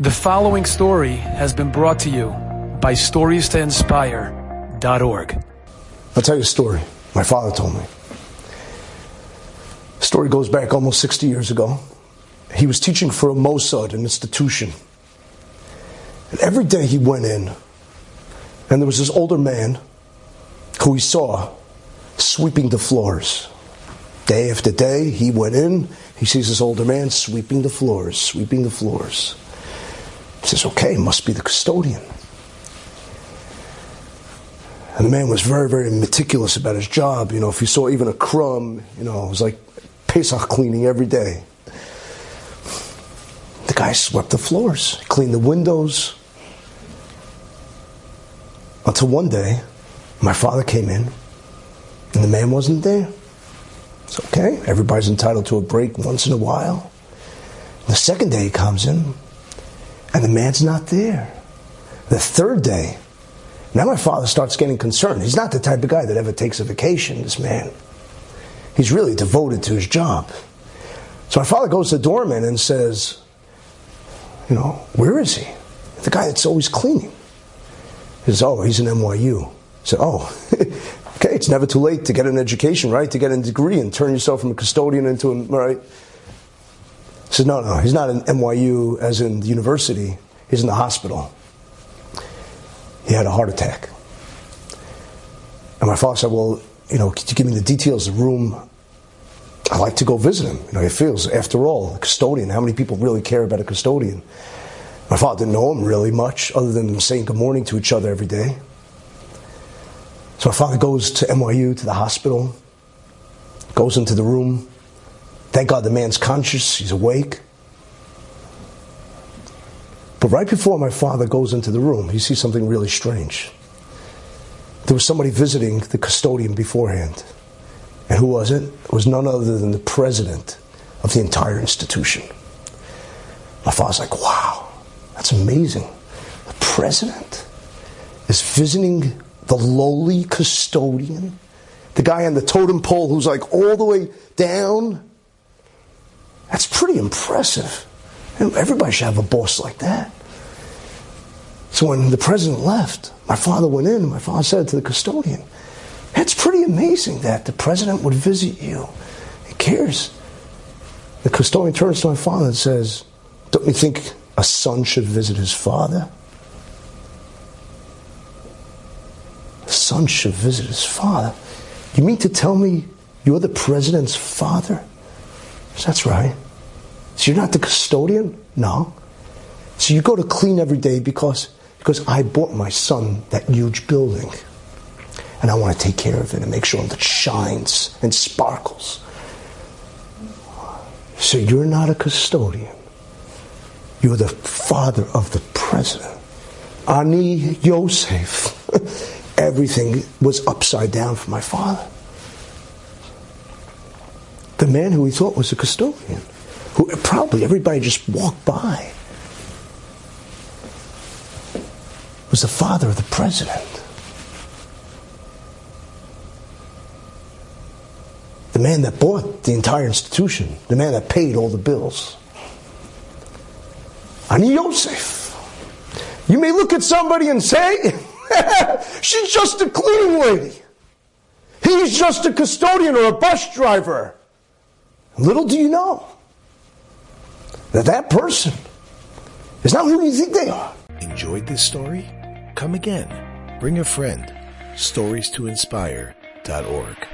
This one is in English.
The following story has been brought to you by StoriesToInspire.org. I'll tell you a story. My father told me. The story goes back almost 60 years ago. He was teaching for a Mossad, an institution. And every day he went in, and there was this older man who he saw sweeping the floors. Day after day, he went in, he sees this older man sweeping the floors, sweeping the floors. He says, okay, must be the custodian. And the man was very, very meticulous about his job. You know, if he saw even a crumb, you know, it was like Pesach cleaning every day. The guy swept the floors, cleaned the windows. Until one day, my father came in, and the man wasn't there. It's okay. Everybody's entitled to a break once in a while. The second day he comes in, and the man's not there. The third day, now my father starts getting concerned. He's not the type of guy that ever takes a vacation, this man. He's really devoted to his job. So my father goes to the doorman and says, You know, where is he? The guy that's always cleaning. He says, Oh, he's in NYU. I said, Oh, okay, it's never too late to get an education, right? To get a degree and turn yourself from a custodian into a, right? He says, No, no, he's not in NYU as in the university, he's in the hospital. He had a heart attack. And my father said, Well, you know, could you give me the details of the room? I like to go visit him. You know, he feels, after all, a custodian. How many people really care about a custodian? My father didn't know him really much, other than them saying good morning to each other every day. So my father goes to NYU, to the hospital, goes into the room. Thank God the man's conscious, he's awake. But right before my father goes into the room, he sees something really strange. There was somebody visiting the custodian beforehand. And who was it? It was none other than the president of the entire institution. My father's like, wow, that's amazing. The president is visiting the lowly custodian, the guy on the totem pole who's like all the way down. That's pretty impressive. Everybody should have a boss like that. So when the president left, my father went in my father said to the custodian, It's pretty amazing that the president would visit you. He cares. The custodian turns to my father and says, Don't you think a son should visit his father? A son should visit his father. You mean to tell me you're the president's father? That's right. So you're not the custodian? No. So you go to clean every day because, because I bought my son that huge building. And I want to take care of it and make sure that it shines and sparkles. So you're not a custodian. You're the father of the president. Ani Yosef. Everything was upside down for my father. The man who he thought was a custodian who probably everybody just walked by, was the father of the president. The man that bought the entire institution, the man that paid all the bills. Ani Yosef. You may look at somebody and say, she's just a cleaning lady. He's just a custodian or a bus driver. Little do you know that that person is not who you think they are. Enjoyed this story? Come again. Bring a friend. Stories to inspire.org.